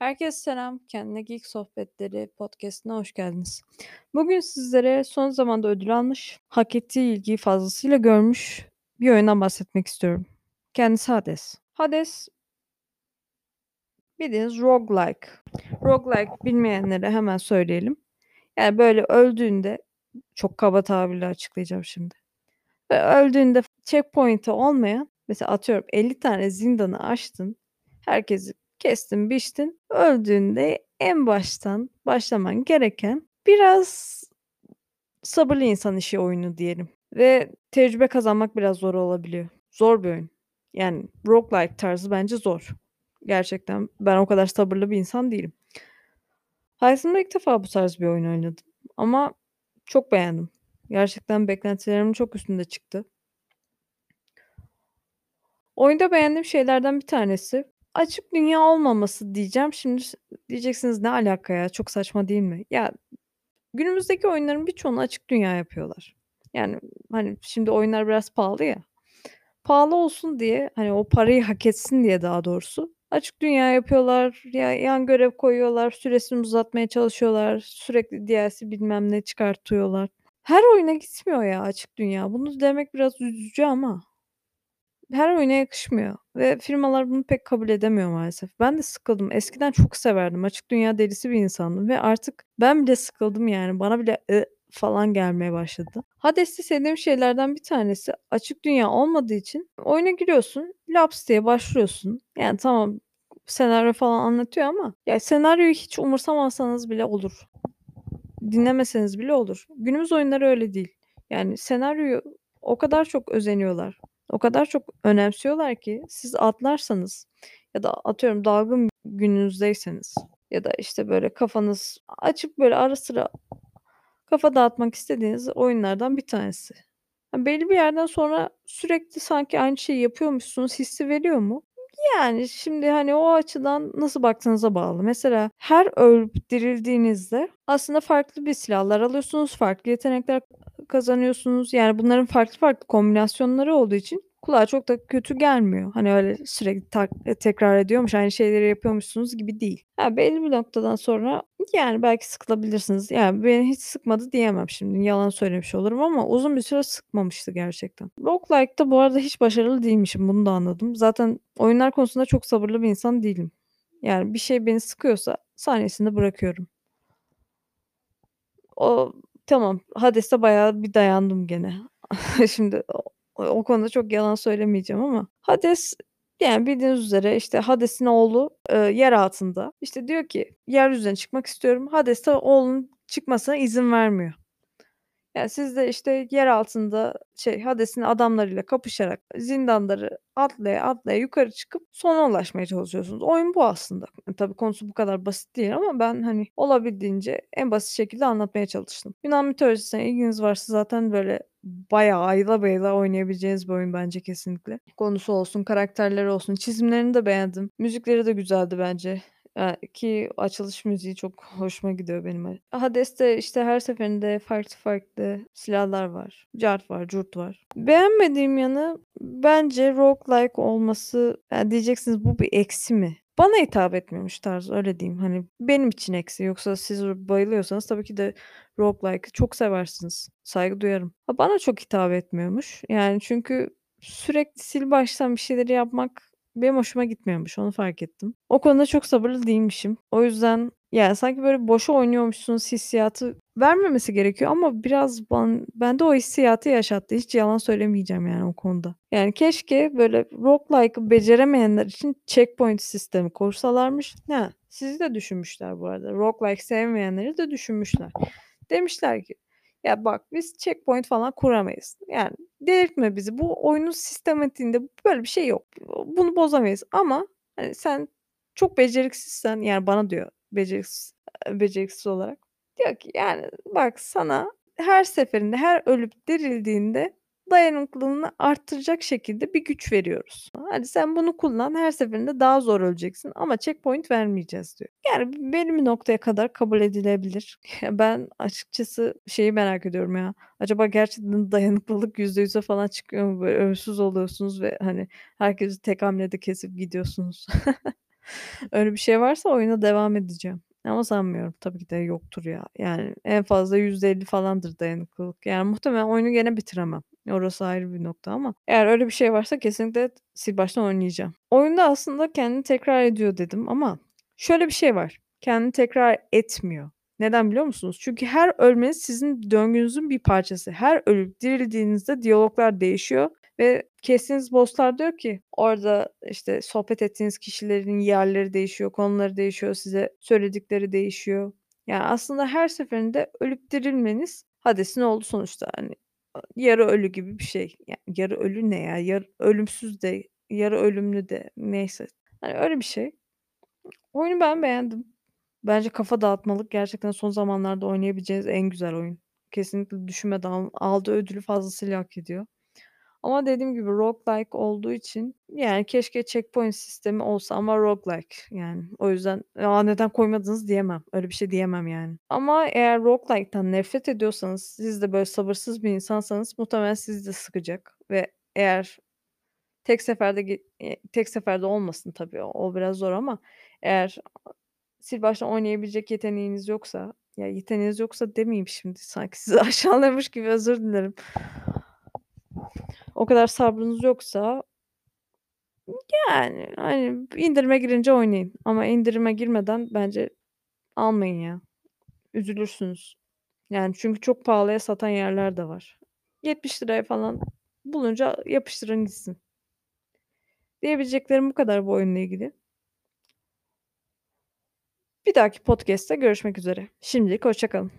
Herkese selam. Kendine Geek Sohbetleri podcast'ine hoş geldiniz. Bugün sizlere son zamanda ödül almış, hak ettiği ilgiyi fazlasıyla görmüş bir oyundan bahsetmek istiyorum. Kendisi Hades. Hades bildiğiniz roguelike. Roguelike bilmeyenlere hemen söyleyelim. Yani böyle öldüğünde çok kaba tabirle açıklayacağım şimdi. Ve öldüğünde checkpoint'i olmayan mesela atıyorum 50 tane zindanı açtın. Herkesi kestin, biçtin. Öldüğünde en baştan başlaman gereken biraz sabırlı insan işi oyunu diyelim. Ve tecrübe kazanmak biraz zor olabiliyor. Zor bir oyun. Yani roguelike tarzı bence zor. Gerçekten ben o kadar sabırlı bir insan değilim. Hayatımda ilk defa bu tarz bir oyun oynadım. Ama çok beğendim. Gerçekten beklentilerimin çok üstünde çıktı. Oyunda beğendiğim şeylerden bir tanesi açık dünya olmaması diyeceğim. Şimdi diyeceksiniz ne alaka ya çok saçma değil mi? Ya günümüzdeki oyunların birçoğunu açık dünya yapıyorlar. Yani hani şimdi oyunlar biraz pahalı ya. Pahalı olsun diye hani o parayı hak etsin diye daha doğrusu açık dünya yapıyorlar. Ya yan görev koyuyorlar. Süresini uzatmaya çalışıyorlar. Sürekli DLC bilmem ne çıkartıyorlar. Her oyuna gitmiyor ya açık dünya. Bunu demek biraz üzücü ama her oyuna yakışmıyor ve firmalar bunu pek kabul edemiyor maalesef. Ben de sıkıldım. Eskiden çok severdim. Açık dünya delisi bir insandım ve artık ben bile sıkıldım yani. Bana bile ı falan gelmeye başladı. Hades'te sevdiğim şeylerden bir tanesi açık dünya olmadığı için oyuna giriyorsun, laps diye başlıyorsun. Yani tamam senaryo falan anlatıyor ama ya senaryoyu hiç umursamazsanız bile olur. Dinlemeseniz bile olur. Günümüz oyunları öyle değil. Yani senaryoyu o kadar çok özeniyorlar. O kadar çok önemsiyorlar ki siz atlarsanız ya da atıyorum dalgın gününüzdeyseniz ya da işte böyle kafanız açıp böyle ara sıra kafa dağıtmak istediğiniz oyunlardan bir tanesi. Yani belli bir yerden sonra sürekli sanki aynı şeyi yapıyormuşsunuz hissi veriyor mu? Yani şimdi hani o açıdan nasıl baktığınıza bağlı. Mesela her ölüp dirildiğinizde aslında farklı bir silahlar alıyorsunuz, farklı yetenekler kazanıyorsunuz. Yani bunların farklı farklı kombinasyonları olduğu için kulağa çok da kötü gelmiyor. Hani öyle sürekli tak tekrar ediyormuş, aynı şeyleri yapıyormuşsunuz gibi değil. Ha, belli bir noktadan sonra yani belki sıkılabilirsiniz. Yani beni hiç sıkmadı diyemem şimdi. Yalan söylemiş olurum ama uzun bir süre sıkmamıştı gerçekten. Roguelike'da bu arada hiç başarılı değilmişim. Bunu da anladım. Zaten oyunlar konusunda çok sabırlı bir insan değilim. Yani bir şey beni sıkıyorsa saniyesinde bırakıyorum. O tamam. Hades'te bayağı bir dayandım gene. Şimdi o, o konuda çok yalan söylemeyeceğim ama Hades yani bildiğiniz üzere işte Hades'in oğlu e, yer altında. İşte diyor ki yeryüzüne çıkmak istiyorum. Hades de oğlunun çıkmasına izin vermiyor. Yani siz de işte yer altında şey Hades'in adamlarıyla kapışarak zindanları atlaya atlaya yukarı çıkıp sona ulaşmaya çalışıyorsunuz. Oyun bu aslında. Yani tabii konusu bu kadar basit değil ama ben hani olabildiğince en basit şekilde anlatmaya çalıştım. Yunan mitolojisine ilginiz varsa zaten böyle bayağı ayla bayıla oynayabileceğiniz bir oyun bence kesinlikle. Konusu olsun, karakterleri olsun, çizimlerini de beğendim. Müzikleri de güzeldi bence. Ki açılış müziği çok hoşuma gidiyor benim. Hades'te işte her seferinde farklı farklı silahlar var. Cart var, curt var. Beğenmediğim yanı bence roguelike olması yani diyeceksiniz bu bir eksi mi? Bana hitap etmiyormuş tarzı öyle diyeyim. Hani benim için eksi. Yoksa siz bayılıyorsanız tabii ki de roguelike'ı çok seversiniz. Saygı duyarım. Bana çok hitap etmiyormuş. Yani çünkü sürekli sil baştan bir şeyleri yapmak benim hoşuma gitmiyormuş, onu fark ettim. O konuda çok sabırlı değilmişim. O yüzden yani sanki böyle boşa oynuyormuşsunuz hissiyatı vermemesi gerekiyor ama biraz ben, bende o hissiyatı yaşattı. Hiç yalan söylemeyeceğim yani o konuda. Yani keşke böyle roguelike'ı beceremeyenler için checkpoint sistemi kursalarmış. Ne? Sizi de düşünmüşler bu arada. Roguelike sevmeyenleri de düşünmüşler. Demişler ki ya bak biz checkpoint falan kuramayız. Yani delirtme bizi. Bu oyunun sistematiğinde böyle bir şey yok. Bunu bozamayız ama hani sen çok beceriksizsen yani bana diyor beceriksiz, beceriksiz olarak. Diyor ki yani bak sana her seferinde her ölüp dirildiğinde dayanıklılığını arttıracak şekilde bir güç veriyoruz. Hadi sen bunu kullan her seferinde daha zor öleceksin ama checkpoint vermeyeceğiz diyor. Yani benim noktaya kadar kabul edilebilir. Ben açıkçası şeyi merak ediyorum ya. Acaba gerçekten dayanıklılık %100'e falan çıkıyor mu? Böyle ölümsüz oluyorsunuz ve hani herkesi tek hamlede kesip gidiyorsunuz. Öyle bir şey varsa oyuna devam edeceğim ama sanmıyorum. Tabii ki de yoktur ya. Yani en fazla %50 falandır dayanıklılık. Yani muhtemelen oyunu gene bitiremem. Orası ayrı bir nokta ama eğer öyle bir şey varsa kesinlikle sil baştan oynayacağım. Oyunda aslında kendini tekrar ediyor dedim ama şöyle bir şey var. Kendini tekrar etmiyor. Neden biliyor musunuz? Çünkü her ölmeniz sizin döngünüzün bir parçası. Her ölüp dirildiğinizde diyaloglar değişiyor ve kestiğiniz boss'lar diyor ki orada, işte, sohbet ettiğiniz kişilerin yerleri değişiyor, konuları değişiyor, size söyledikleri değişiyor. Yani aslında her seferinde ölüp dirilmeniz Hades'in oğlu sonuçta, hani, yarı ölü gibi bir şey. Yani yarı ölü ne ya? Yarı ölümsüz de, yarı ölümlü de neyse. Hani, öyle bir şey. Oyunu ben beğendim. Bence kafa dağıtmalık, gerçekten son zamanlarda oynayabileceğiniz en güzel oyun. Kesinlikle düşünmeden al aldığı ödülü fazlasıyla hak ediyor. Ama dediğim gibi roguelike olduğu için yani keşke checkpoint sistemi olsa ama roguelike yani. O yüzden, "A, neden koymadınız?" diyemem. Öyle bir şey diyemem yani. Ama eğer roguelike'tan nefret ediyorsanız, siz de böyle sabırsız bir insansanız muhtemelen sizi de sıkacak ve eğer tek seferde eee, tek seferde olmasın tabii, o biraz zor ama eğer sil baştan oynayabilecek yeteneğiniz yoksa, ya yeteneğiniz yoksa demeyeyim şimdi sanki sizi aşağılıyormuş gibi, özür dilerim. O kadar sabrınız yoksa yani, hani, indirime girince oynayın ama indirime girmeden bence almayın ya. Üzülürsünüz. Yani çünkü çok pahalıya satan yerler de var. ₺70'ya falan bulunca yapıştırın gitsin. Diyebileceklerim bu kadar bu oyunla ilgili. Bir dahaki podcast'te görüşmek üzere. Şimdilik hoşça kalın.